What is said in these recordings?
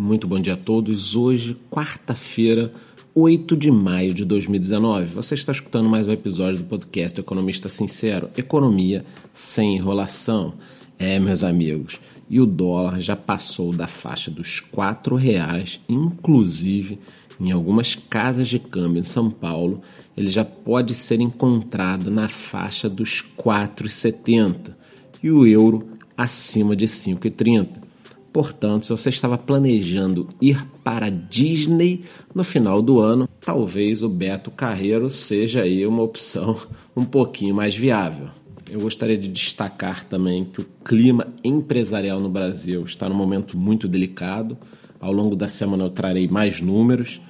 Muito bom dia a todos. Hoje, quarta-feira, 8 de maio de 2019. Você está escutando mais um episódio do podcast Economista Sincero, Economia sem enrolação. É, meus amigos, e o dólar já passou da faixa dos R$ reais, inclusive em algumas casas de câmbio em São Paulo, ele já pode ser encontrado na faixa dos 4,70 e o euro acima de 5,30. Portanto, se você estava planejando ir para Disney no final do ano, talvez o Beto Carreiro seja aí uma opção um pouquinho mais viável. Eu gostaria de destacar também que o clima empresarial no Brasil está num momento muito delicado. Ao longo da semana eu trarei mais números.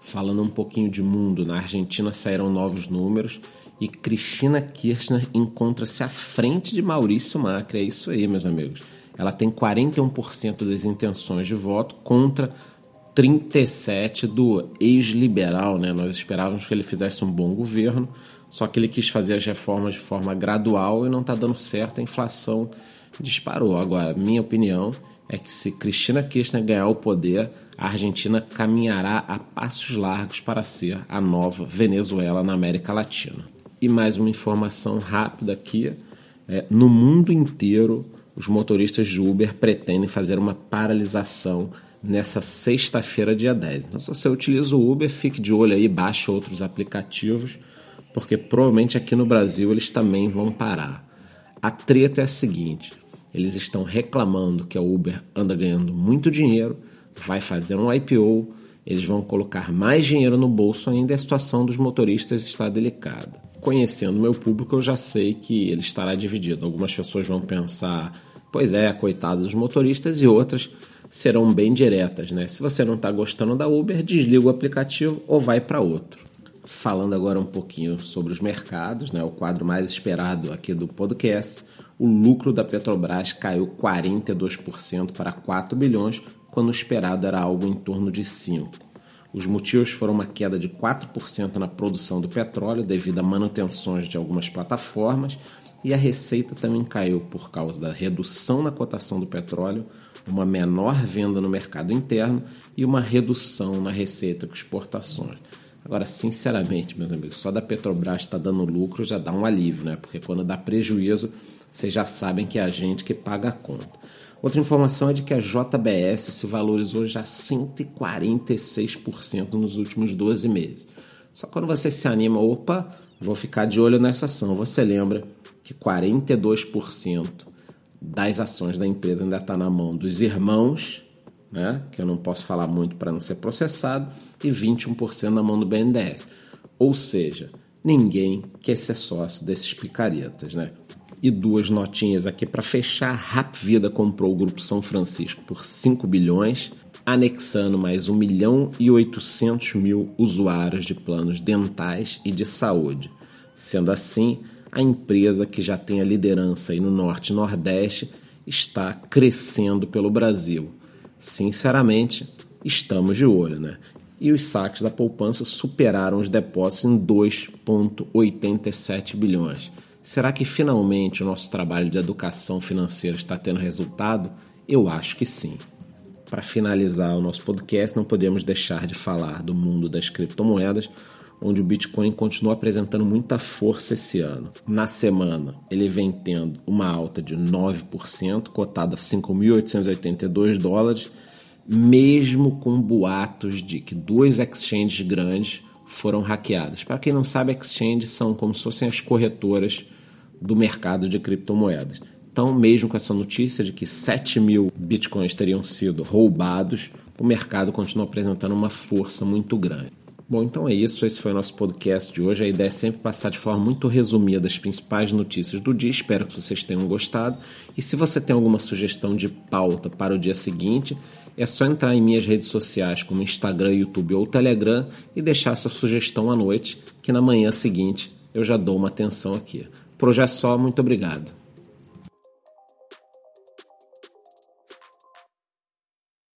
Falando um pouquinho de mundo, na Argentina saíram novos números e Cristina Kirchner encontra-se à frente de Maurício Macri. É isso aí, meus amigos. Ela tem 41% das intenções de voto contra 37 do ex-liberal, né? Nós esperávamos que ele fizesse um bom governo, só que ele quis fazer as reformas de forma gradual e não está dando certo, a inflação disparou. Agora, minha opinião é que se Cristina Kirchner ganhar o poder, a Argentina caminhará a passos largos para ser a nova Venezuela na América Latina. E mais uma informação rápida aqui: é, no mundo inteiro, os motoristas de Uber pretendem fazer uma paralisação nessa sexta-feira, dia 10. Então, se você utiliza o Uber, fique de olho aí, baixe outros aplicativos, porque provavelmente aqui no Brasil eles também vão parar. A treta é a seguinte: eles estão reclamando que a Uber anda ganhando muito dinheiro, vai fazer um IPO, eles vão colocar mais dinheiro no bolso ainda a situação dos motoristas está delicada conhecendo meu público, eu já sei que ele estará dividido. Algumas pessoas vão pensar, pois é, coitado dos motoristas, e outras serão bem diretas, né? Se você não está gostando da Uber, desliga o aplicativo ou vai para outro. Falando agora um pouquinho sobre os mercados, né? O quadro mais esperado aqui do podcast, o lucro da Petrobras caiu 42% para 4 bilhões, quando o esperado era algo em torno de 5. Os motivos foram uma queda de 4% na produção do petróleo devido a manutenções de algumas plataformas e a receita também caiu por causa da redução na cotação do petróleo, uma menor venda no mercado interno e uma redução na receita com exportações. Agora, sinceramente, meus amigos, só da Petrobras está dando lucro já dá um alívio, né? Porque quando dá prejuízo, vocês já sabem que é a gente que paga a conta. Outra informação é de que a JBS se valorizou já 146% nos últimos 12 meses. Só quando você se anima, opa, vou ficar de olho nessa ação. Você lembra que 42% das ações da empresa ainda está na mão dos irmãos, né? que eu não posso falar muito para não ser processado, e 21% na mão do BNDES. Ou seja, ninguém quer ser sócio desses picaretas, né? E duas notinhas aqui para fechar. Rap Vida comprou o Grupo São Francisco por 5 bilhões, anexando mais 1 milhão e 800 mil usuários de planos dentais e de saúde. Sendo assim, a empresa que já tem a liderança aí no Norte e Nordeste está crescendo pelo Brasil. Sinceramente, estamos de olho, né? E os saques da poupança superaram os depósitos em 2,87 bilhões. Será que finalmente o nosso trabalho de educação financeira está tendo resultado? Eu acho que sim. Para finalizar o nosso podcast, não podemos deixar de falar do mundo das criptomoedas, onde o Bitcoin continua apresentando muita força esse ano. Na semana, ele vem tendo uma alta de 9%, cotado a 5.882 dólares, mesmo com boatos de que duas exchanges grandes foram hackeadas. Para quem não sabe, exchanges são como se fossem as corretoras do mercado de criptomoedas. Então, mesmo com essa notícia de que 7 mil bitcoins teriam sido roubados, o mercado continua apresentando uma força muito grande. Bom, então é isso. Esse foi o nosso podcast de hoje. A ideia é sempre passar de forma muito resumida as principais notícias do dia. Espero que vocês tenham gostado. E se você tem alguma sugestão de pauta para o dia seguinte, é só entrar em minhas redes sociais, como Instagram, YouTube ou Telegram, e deixar sua sugestão à noite, que na manhã seguinte eu já dou uma atenção aqui. Por hoje é só, muito obrigado.